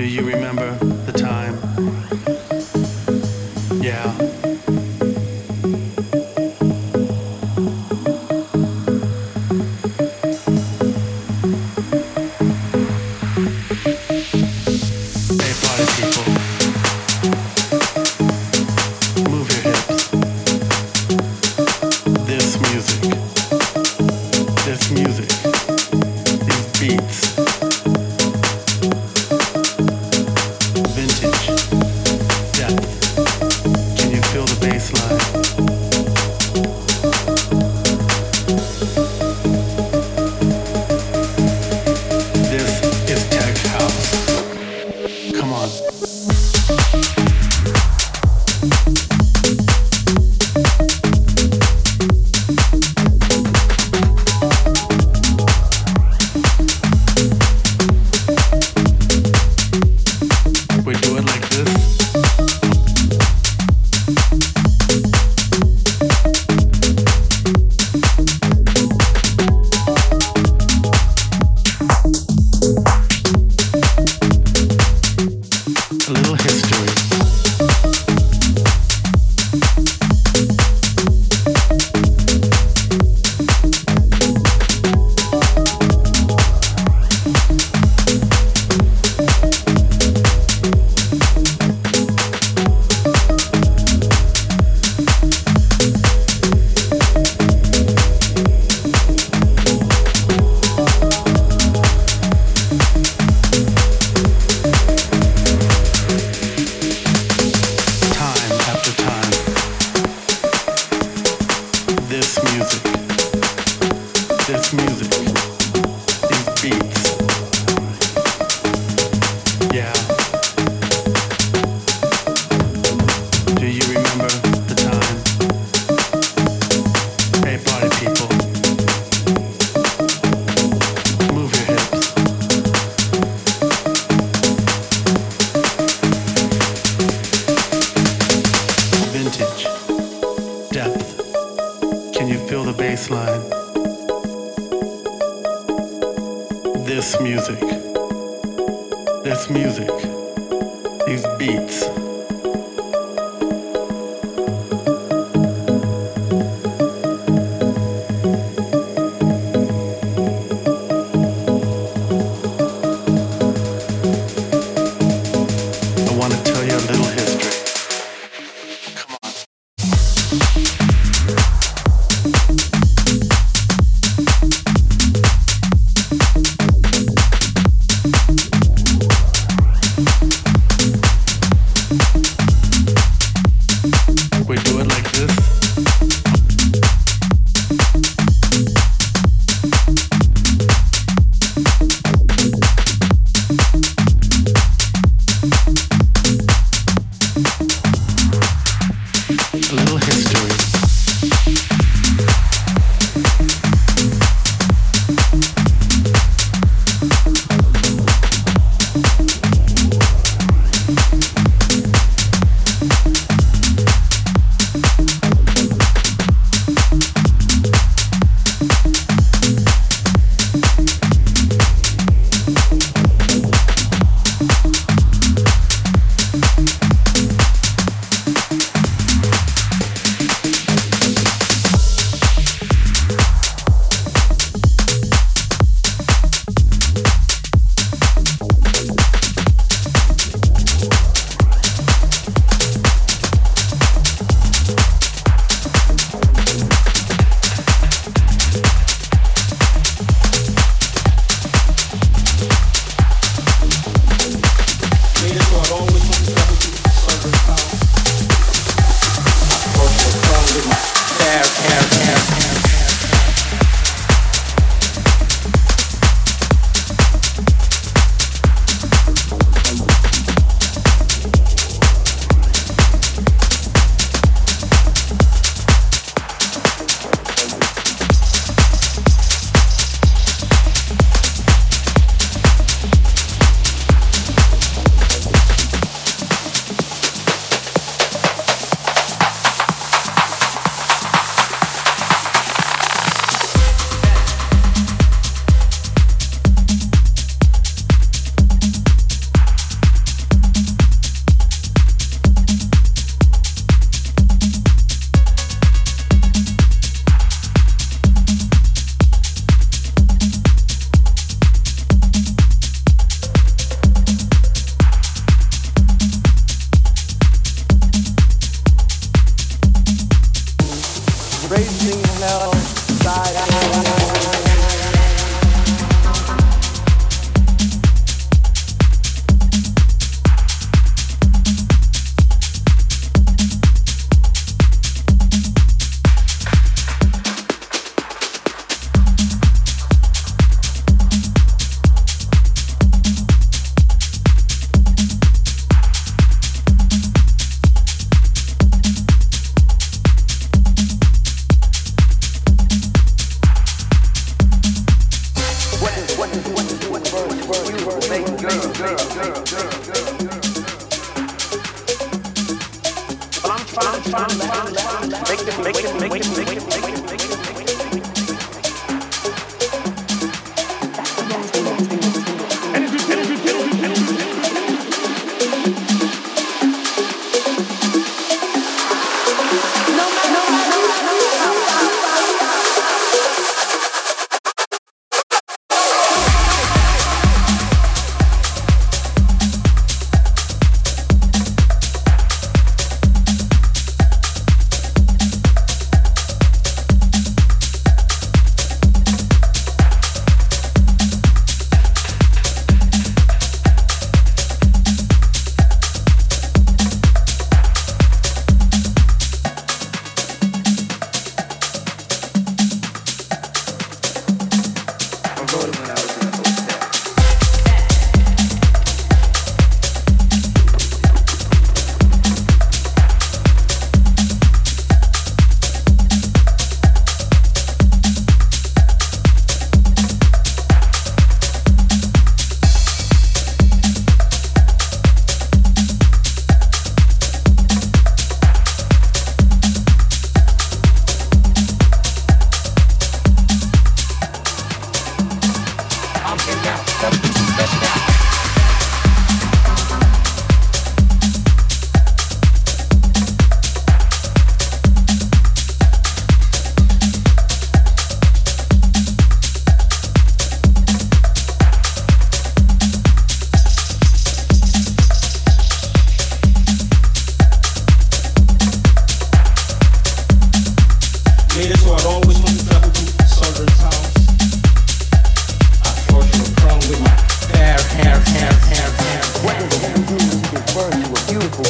Do you remember the time?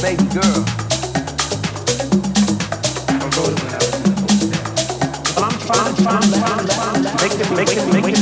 Travel to Southern towns.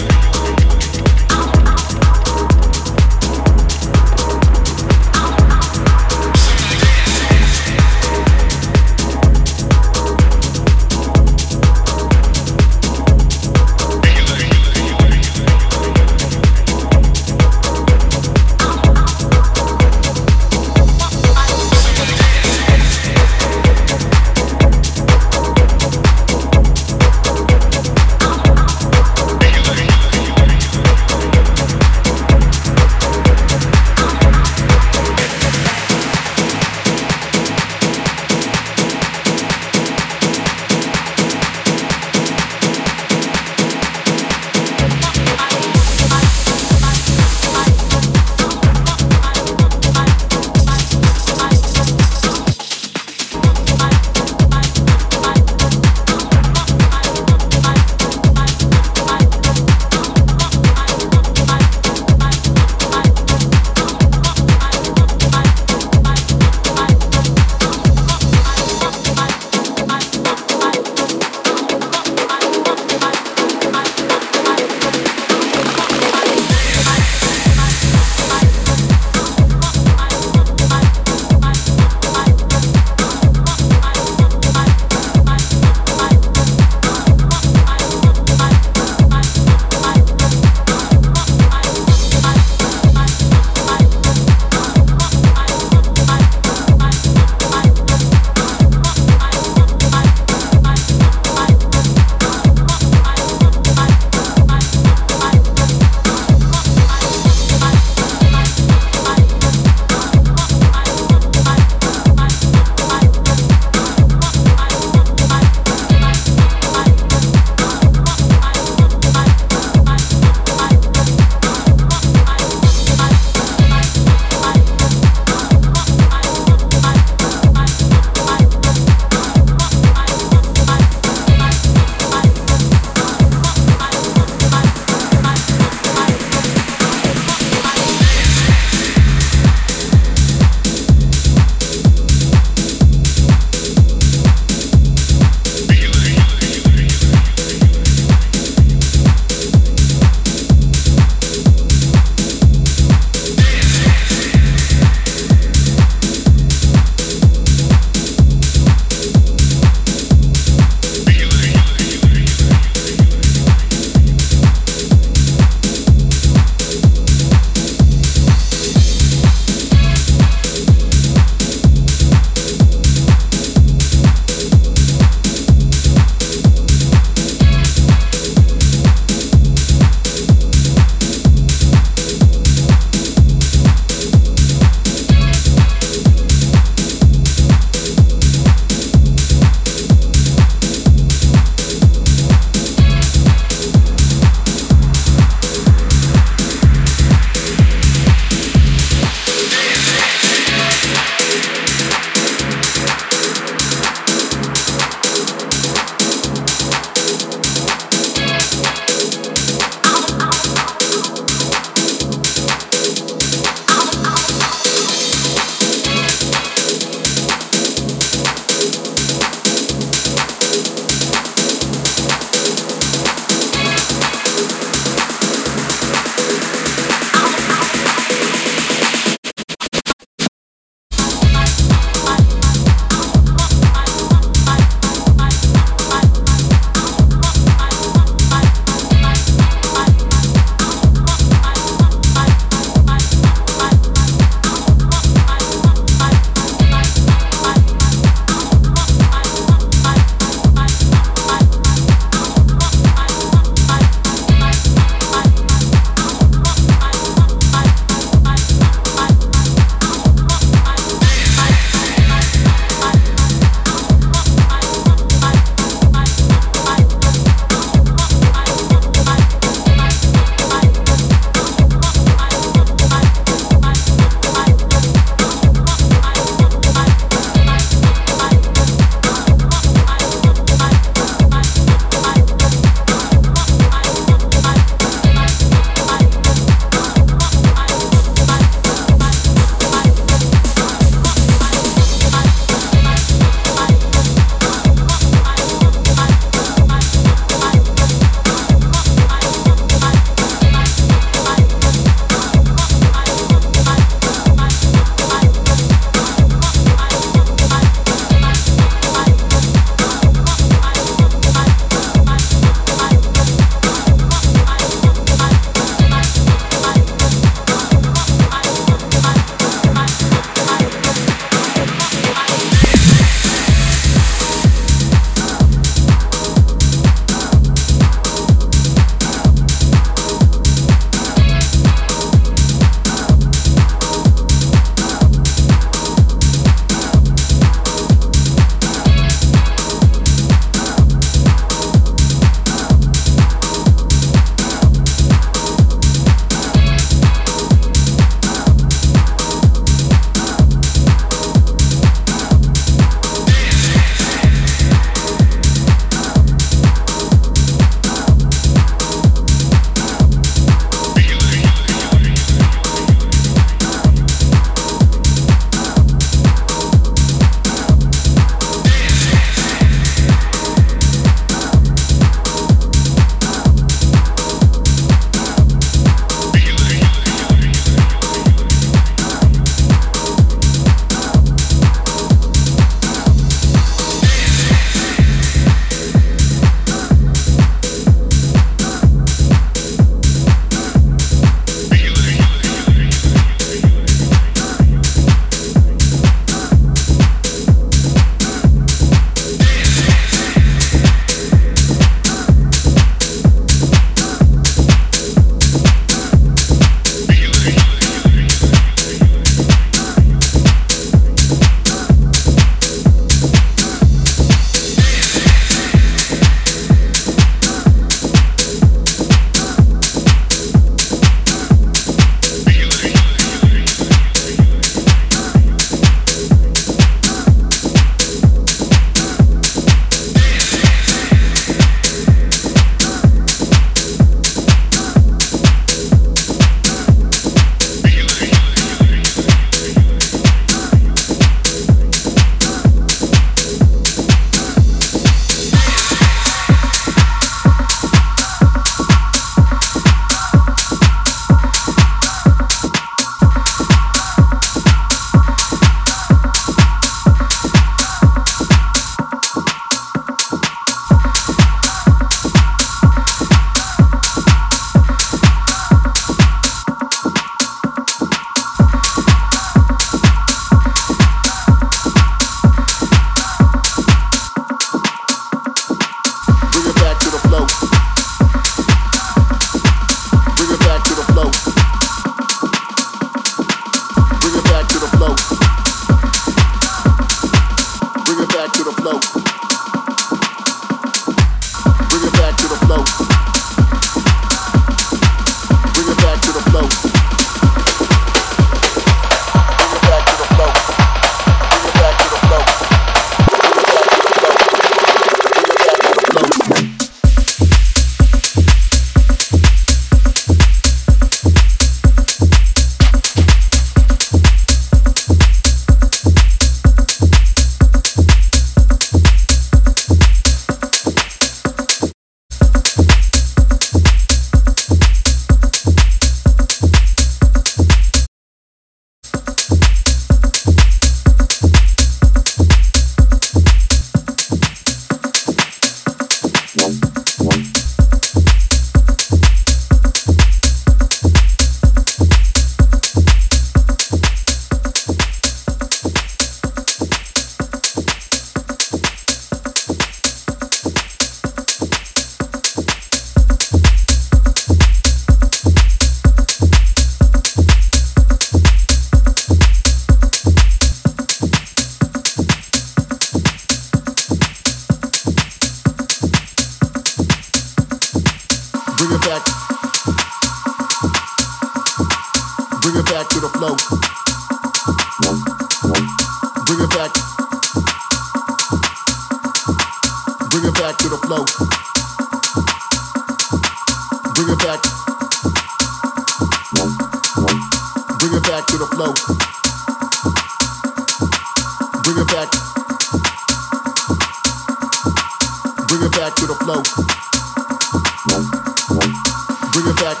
back.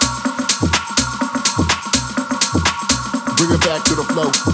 Bring it back to the flow.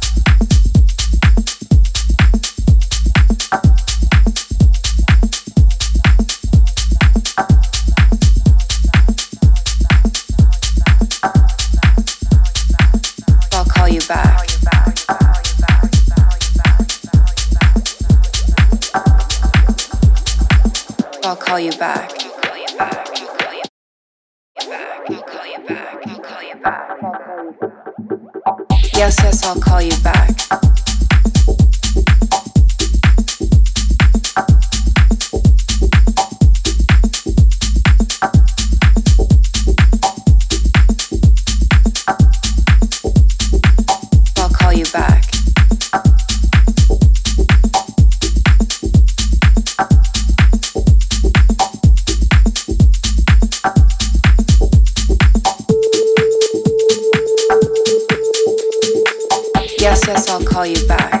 guess I'll call you back.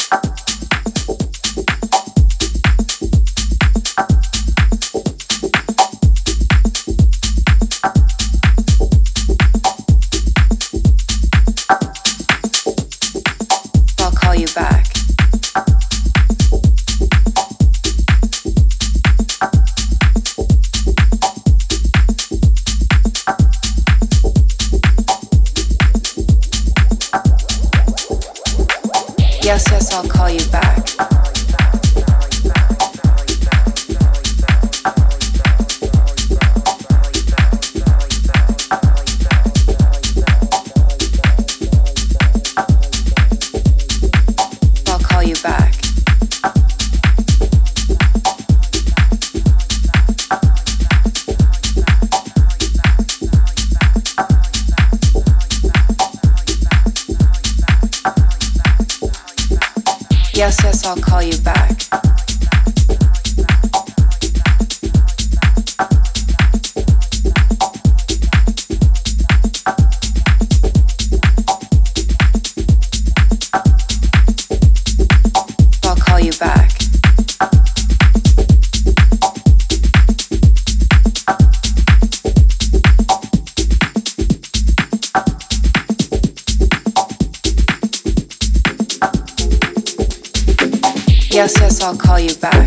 I'll call you back.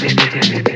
tienes, que tienes.